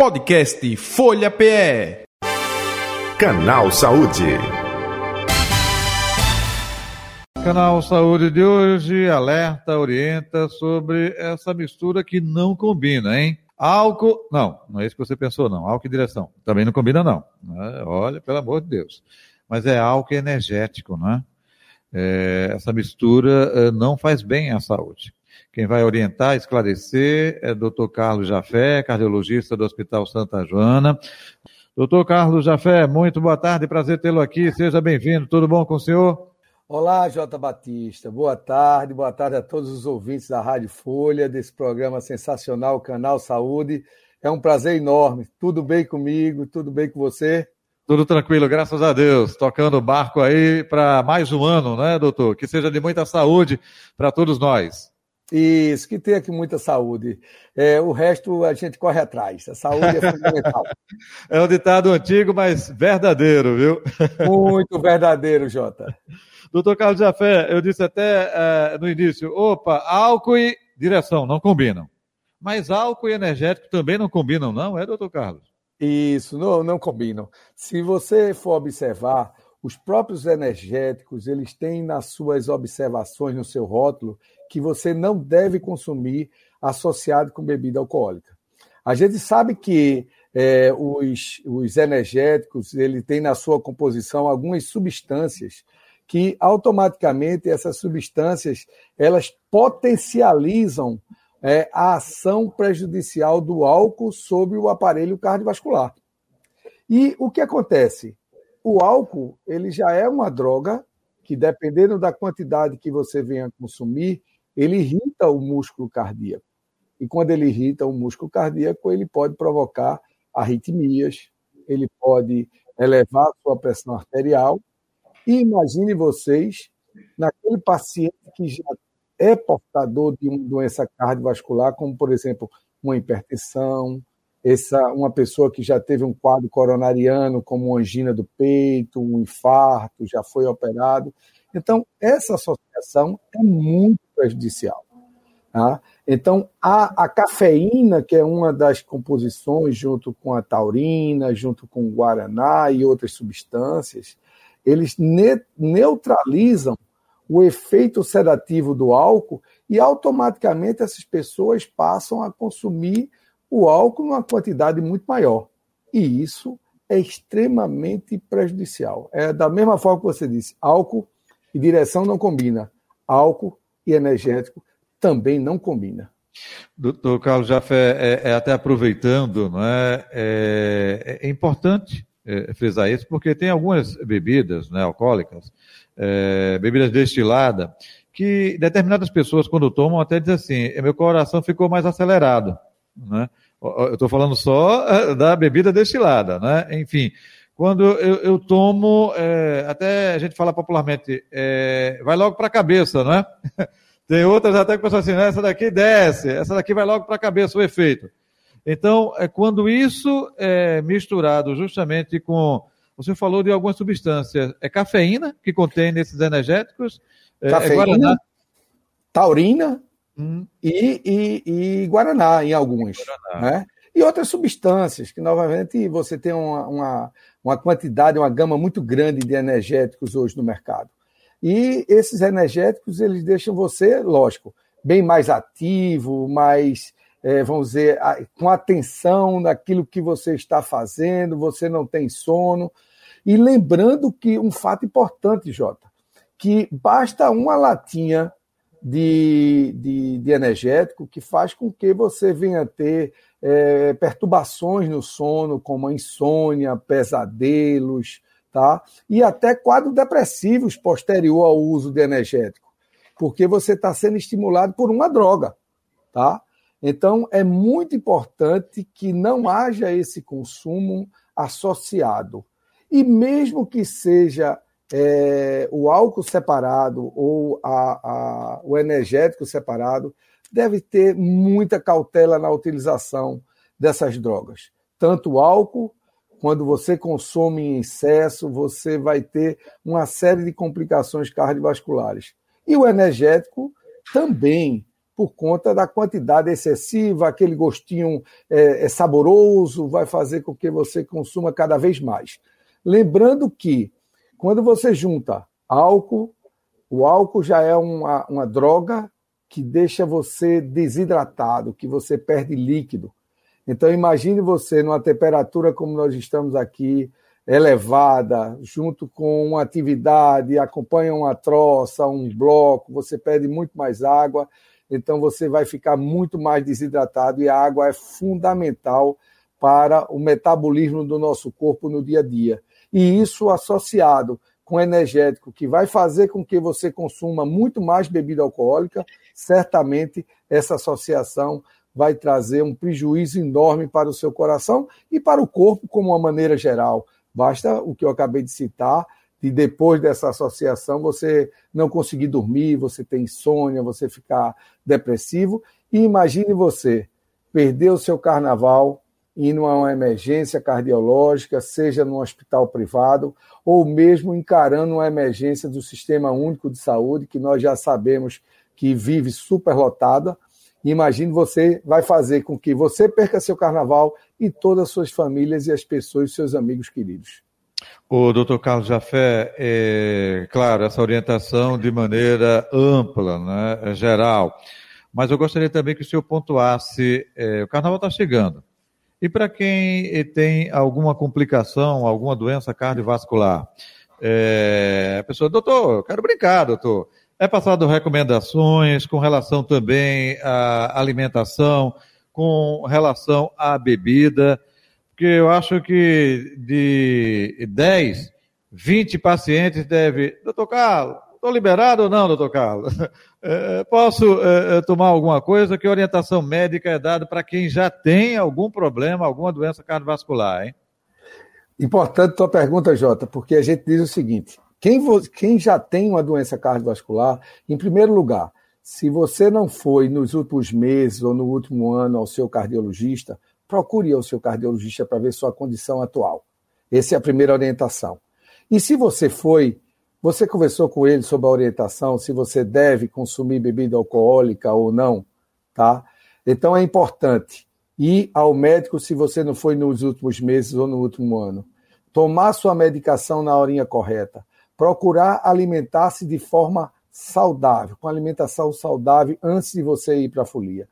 Podcast Folha PE. Canal Saúde. Canal Saúde de hoje alerta, orienta sobre essa mistura que não combina, hein? Álcool, não, não é isso que você pensou, não. Álcool e direção. Também não combina, não. É, olha, pelo amor de Deus. Mas é álcool energético, né? É, essa mistura é, não faz bem à saúde. Quem vai orientar, esclarecer é o Dr. Carlos Jafé, cardiologista do Hospital Santa Joana. Doutor Carlos Jafé, muito boa tarde, prazer tê-lo aqui, seja bem-vindo, tudo bom com o senhor? Olá, Jota Batista, boa tarde, boa tarde a todos os ouvintes da Rádio Folha, desse programa sensacional, Canal Saúde. É um prazer enorme, tudo bem comigo, tudo bem com você? Tudo tranquilo, graças a Deus. Tocando o barco aí para mais um ano, né, doutor? Que seja de muita saúde para todos nós. Isso, que tenha aqui muita saúde. É, o resto a gente corre atrás. A saúde é fundamental. é um ditado antigo, mas verdadeiro, viu? Muito verdadeiro, Jota. Doutor Carlos Jafé, eu disse até uh, no início, opa, álcool e direção não combinam. Mas álcool e energético também não combinam, não é, doutor Carlos? Isso, não, não combinam. Se você for observar, os próprios energéticos, eles têm nas suas observações no seu rótulo que você não deve consumir associado com bebida alcoólica. A gente sabe que é, os, os energéticos ele tem na sua composição algumas substâncias que automaticamente essas substâncias elas potencializam é, a ação prejudicial do álcool sobre o aparelho cardiovascular. E o que acontece? O álcool ele já é uma droga que, dependendo da quantidade que você venha consumir, ele irrita o músculo cardíaco. E quando ele irrita o músculo cardíaco, ele pode provocar arritmias, ele pode elevar a sua pressão arterial. E imagine vocês, naquele paciente que já é portador de uma doença cardiovascular, como, por exemplo, uma hipertensão, essa, uma pessoa que já teve um quadro coronariano, como angina do peito, um infarto, já foi operado. Então, essa associação é muito prejudicial. Tá? Então, a, a, cafeína, que é uma das composições, junto com a taurina, junto com o guaraná e outras substâncias, eles ne neutralizam o efeito sedativo do álcool e automaticamente essas pessoas passam a consumir o álcool numa quantidade muito maior. E isso é extremamente prejudicial. É da mesma forma que você disse, álcool e direção não combina. Álcool e energético também não combina. Doutor Carlos Jafé, é, é, até aproveitando, não é, é, é importante é, frisar isso, porque tem algumas bebidas né, alcoólicas, é, bebidas destiladas, que determinadas pessoas, quando tomam, até dizem assim: meu coração ficou mais acelerado. Né? Eu estou falando só é, da bebida destilada, né? Enfim, quando eu, eu tomo, é, até a gente fala popularmente, é, vai logo para a cabeça, né? Tem outras até que pensam assim, essa daqui desce, essa daqui vai logo para a cabeça o efeito. Então, é quando isso é misturado justamente com, você falou de algumas substâncias, é cafeína que contém nesses energéticos, é, é cafeína, é taurina hum. e, e, e, guaraná em alguns, guaraná. né? E outras substâncias que novamente você tem uma, uma, uma quantidade, uma gama muito grande de energéticos hoje no mercado. E esses energéticos, eles deixam você, lógico, bem mais ativo, mais, é, vamos dizer, com atenção naquilo que você está fazendo, você não tem sono. E lembrando que um fato importante, Jota, que basta uma latinha de, de, de energético que faz com que você venha ter é, perturbações no sono, como insônia, pesadelos, tá? E até quadros depressivos posterior ao uso de energético, porque você está sendo estimulado por uma droga, tá? Então é muito importante que não haja esse consumo associado. E mesmo que seja é, o álcool separado ou a, a, o energético separado, deve ter muita cautela na utilização dessas drogas. Tanto o álcool, quando você consome em excesso, você vai ter uma série de complicações cardiovasculares. E o energético também, por conta da quantidade excessiva, aquele gostinho é, é saboroso, vai fazer com que você consuma cada vez mais. Lembrando que quando você junta álcool, o álcool já é uma, uma droga que deixa você desidratado, que você perde líquido. Então imagine você numa temperatura como nós estamos aqui, elevada, junto com uma atividade, acompanha uma troça, um bloco, você perde muito mais água então você vai ficar muito mais desidratado e a água é fundamental para o metabolismo do nosso corpo no dia a dia. E isso associado com energético, que vai fazer com que você consuma muito mais bebida alcoólica, certamente essa associação vai trazer um prejuízo enorme para o seu coração e para o corpo como uma maneira geral. Basta o que eu acabei de citar, de depois dessa associação você não conseguir dormir, você ter insônia, você ficar depressivo. E imagine você perder o seu carnaval indo a uma emergência cardiológica, seja no hospital privado, ou mesmo encarando uma emergência do Sistema Único de Saúde, que nós já sabemos que vive superlotada. Imagine você vai fazer com que você perca seu carnaval e todas as suas famílias e as pessoas, seus amigos queridos. O doutor Carlos Jafé, é, claro, essa orientação de maneira ampla, né, geral, mas eu gostaria também que o senhor pontuasse, é, o carnaval está chegando, e para quem tem alguma complicação, alguma doença cardiovascular, é, a pessoa, doutor, eu quero brincar, doutor, é passado recomendações com relação também à alimentação, com relação à bebida, porque eu acho que de 10, 20 pacientes deve. Doutor Carlos, estou liberado ou não, doutor Carlos? É, posso é, é, tomar alguma coisa? Que orientação médica é dada para quem já tem algum problema, alguma doença cardiovascular, hein? Importante tua pergunta, Jota, porque a gente diz o seguinte: quem, quem já tem uma doença cardiovascular, em primeiro lugar, se você não foi nos últimos meses ou no último ano ao seu cardiologista, procure o seu cardiologista para ver sua condição atual. Essa é a primeira orientação. E se você foi, você conversou com ele sobre a orientação, se você deve consumir bebida alcoólica ou não, tá? Então é importante ir ao médico se você não foi nos últimos meses ou no último ano. Tomar sua medicação na horinha correta. Procurar alimentar-se de forma saudável, com alimentação saudável antes de você ir para a folia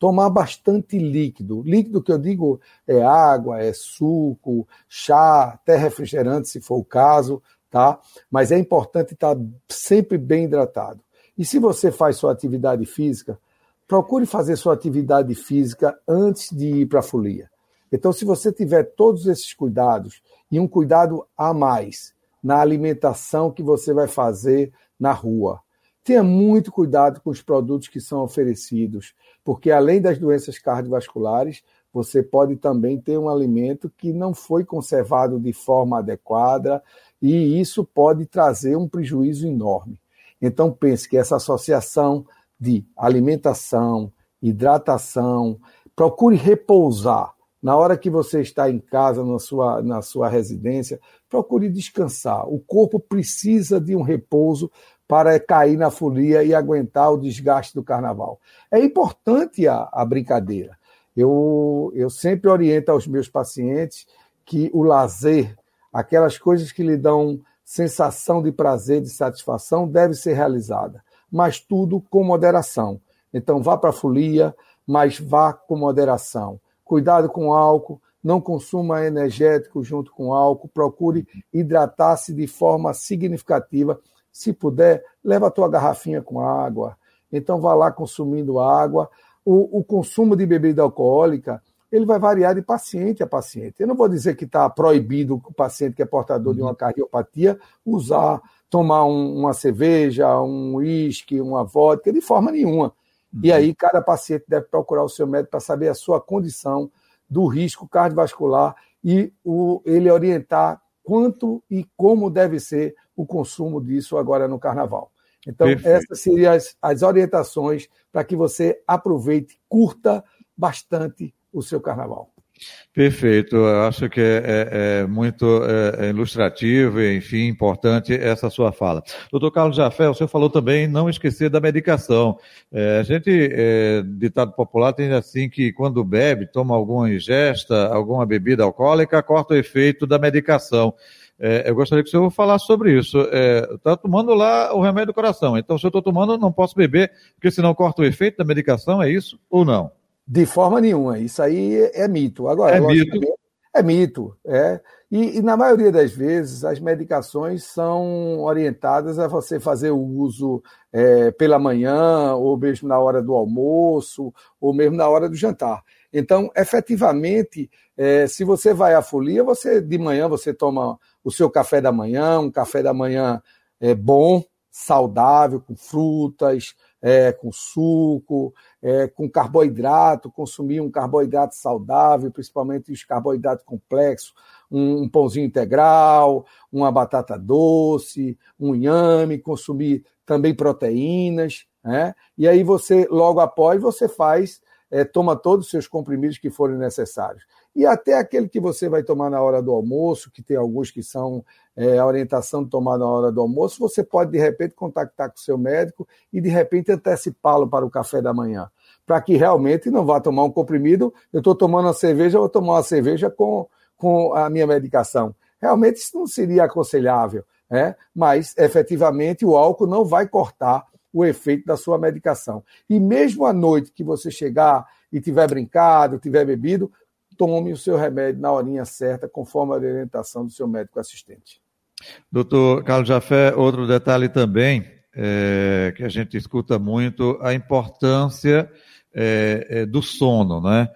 tomar bastante líquido. Líquido que eu digo é água, é suco, chá, até refrigerante, se for o caso, tá? Mas é importante estar sempre bem hidratado. E se você faz sua atividade física, procure fazer sua atividade física antes de ir para a folia. Então, se você tiver todos esses cuidados e um cuidado a mais na alimentação que você vai fazer na rua, Tenha muito cuidado com os produtos que são oferecidos, porque além das doenças cardiovasculares, você pode também ter um alimento que não foi conservado de forma adequada e isso pode trazer um prejuízo enorme. Então pense que essa associação de alimentação, hidratação, procure repousar. Na hora que você está em casa, na sua, na sua residência, procure descansar. O corpo precisa de um repouso para cair na folia e aguentar o desgaste do carnaval. É importante a, a brincadeira. Eu, eu sempre oriento aos meus pacientes que o lazer, aquelas coisas que lhe dão sensação de prazer, de satisfação, deve ser realizada, mas tudo com moderação. Então vá para a folia, mas vá com moderação. Cuidado com álcool, não consuma energético junto com álcool, procure hidratar-se de forma significativa se puder, leva a tua garrafinha com água. Então vá lá consumindo água. O, o consumo de bebida alcoólica ele vai variar de paciente a paciente. Eu não vou dizer que está proibido o paciente que é portador uhum. de uma uhum. cardiopatia usar, tomar um, uma cerveja, um uísque, uma vodka, de forma nenhuma. Uhum. E aí cada paciente deve procurar o seu médico para saber a sua condição do risco cardiovascular e o, ele orientar quanto e como deve ser o consumo disso agora no carnaval. Então, Perfeito. essas seriam as, as orientações para que você aproveite, curta bastante o seu carnaval. Perfeito, eu acho que é, é, é muito é, é ilustrativo e, enfim, importante essa sua fala. Doutor Carlos Jafé, o senhor falou também não esquecer da medicação. É, a gente, é, ditado popular, tem assim que quando bebe, toma alguma ingesta, alguma bebida alcoólica, corta o efeito da medicação. Eu gostaria que o senhor falasse sobre isso. Está tomando lá o remédio do coração, então se eu estou tomando, não posso beber, porque senão corta o efeito da medicação, é isso ou não? De forma nenhuma. Isso aí é mito. Agora, é mito. É mito. É. E, e, na maioria das vezes, as medicações são orientadas a você fazer o uso é, pela manhã, ou mesmo na hora do almoço, ou mesmo na hora do jantar. Então, efetivamente, é, se você vai à folia, você de manhã você toma o seu café da manhã, um café da manhã é, bom, saudável, com frutas, é, com suco, é, com carboidrato, consumir um carboidrato saudável, principalmente os carboidratos complexos, um, um pãozinho integral, uma batata doce, um inhame, consumir também proteínas, né? E aí você, logo após, você faz, é, toma todos os seus comprimidos que forem necessários e até aquele que você vai tomar na hora do almoço, que tem alguns que são é, a orientação de tomar na hora do almoço, você pode de repente contactar com o seu médico e de repente antecipá-lo para o café da manhã, para que realmente não vá tomar um comprimido. Eu estou tomando uma cerveja, eu vou tomar uma cerveja com, com a minha medicação. Realmente isso não seria aconselhável, né? mas efetivamente o álcool não vai cortar o efeito da sua medicação. E mesmo à noite que você chegar e tiver brincado, tiver bebido, tome o seu remédio na horinha certa, conforme a orientação do seu médico assistente. Doutor Carlos Jafé, outro detalhe também é, que a gente escuta muito, a importância é, é, do sono, né?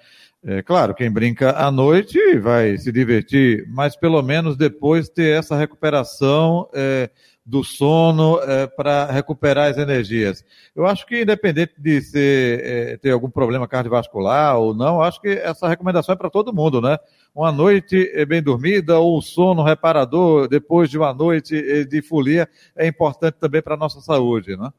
É, claro, quem brinca à noite vai se divertir, mas pelo menos depois ter essa recuperação é, do sono é, para recuperar as energias. Eu acho que independente de ser, é, ter algum problema cardiovascular ou não, acho que essa recomendação é para todo mundo, né? Uma noite bem dormida ou um sono reparador depois de uma noite é, de folia é importante também para a nossa saúde, né?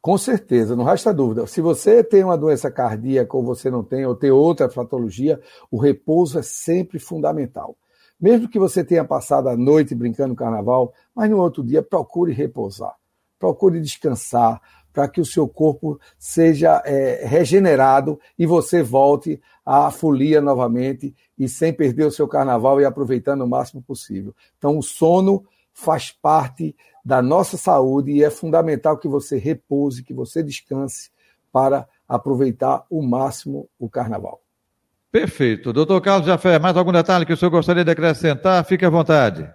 Com certeza, não resta dúvida. Se você tem uma doença cardíaca ou você não tem, ou tem outra patologia, o repouso é sempre fundamental. Mesmo que você tenha passado a noite brincando no carnaval, mas no outro dia procure repousar, procure descansar, para que o seu corpo seja é, regenerado e você volte à folia novamente e sem perder o seu carnaval e aproveitando o máximo possível. Então, o sono faz parte da nossa saúde e é fundamental que você repouse, que você descanse para aproveitar o máximo o carnaval. Perfeito. Doutor Carlos Jafé, mais algum detalhe que o senhor gostaria de acrescentar? Fique à vontade.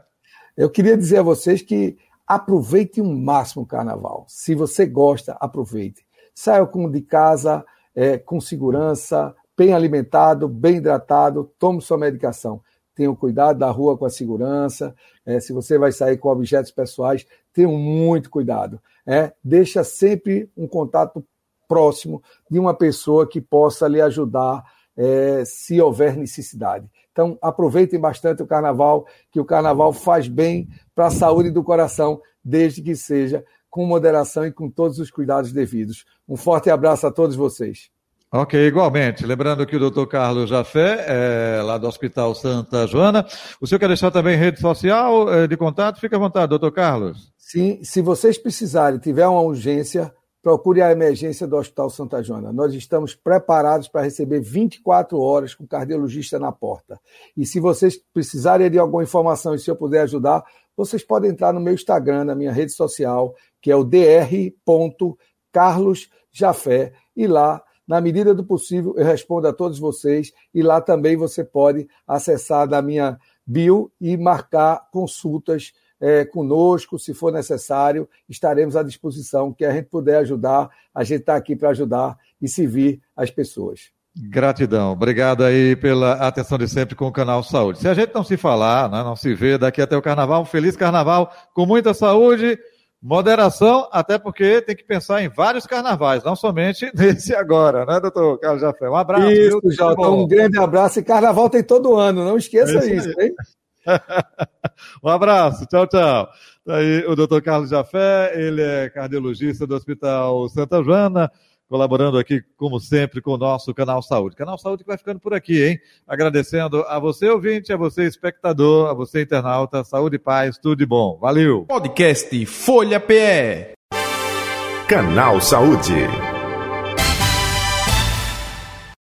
Eu queria dizer a vocês que aproveite o máximo o carnaval. Se você gosta, aproveite. Saia de casa é, com segurança, bem alimentado, bem hidratado, tome sua medicação. Tenha cuidado da rua com a segurança. É, se você vai sair com objetos pessoais, tenha muito cuidado. É, deixa sempre um contato próximo de uma pessoa que possa lhe ajudar é, se houver necessidade. Então, aproveitem bastante o carnaval, que o carnaval faz bem para a saúde do coração, desde que seja com moderação e com todos os cuidados devidos. Um forte abraço a todos vocês. Ok, igualmente. Lembrando que o doutor Carlos Jafé, é, lá do Hospital Santa Joana. O senhor quer deixar também rede social é, de contato? Fique à vontade, doutor Carlos. Sim, se vocês precisarem, tiver uma urgência, procure a emergência do Hospital Santa Joana. Nós estamos preparados para receber 24 horas com cardiologista na porta. E se vocês precisarem de alguma informação e se eu puder ajudar, vocês podem entrar no meu Instagram, na minha rede social, que é o dr.carlosjafé, e lá, na medida do possível, eu respondo a todos vocês, e lá também você pode acessar da minha bio e marcar consultas é, conosco, se for necessário, estaremos à disposição. Que a gente puder ajudar, a gente está aqui para ajudar e servir as pessoas. Gratidão. Obrigado aí pela atenção de sempre com o canal Saúde. Se a gente não se falar, né, não se vê daqui até o carnaval, um feliz carnaval, com muita saúde, moderação, até porque tem que pensar em vários carnavais, não somente nesse agora, né, doutor Carlos Jafé? Um abraço. Isso, Jota, um grande abraço. E carnaval tem todo ano, não esqueça é isso, isso hein? um abraço, tchau, tchau. Tá aí o doutor Carlos Jafé, ele é cardiologista do Hospital Santa Joana, colaborando aqui, como sempre, com o nosso Canal Saúde. Canal Saúde que vai ficando por aqui, hein? Agradecendo a você, ouvinte, a você, espectador, a você, internauta. Saúde e paz, tudo de bom. Valeu! Podcast Folha PE. Canal Saúde.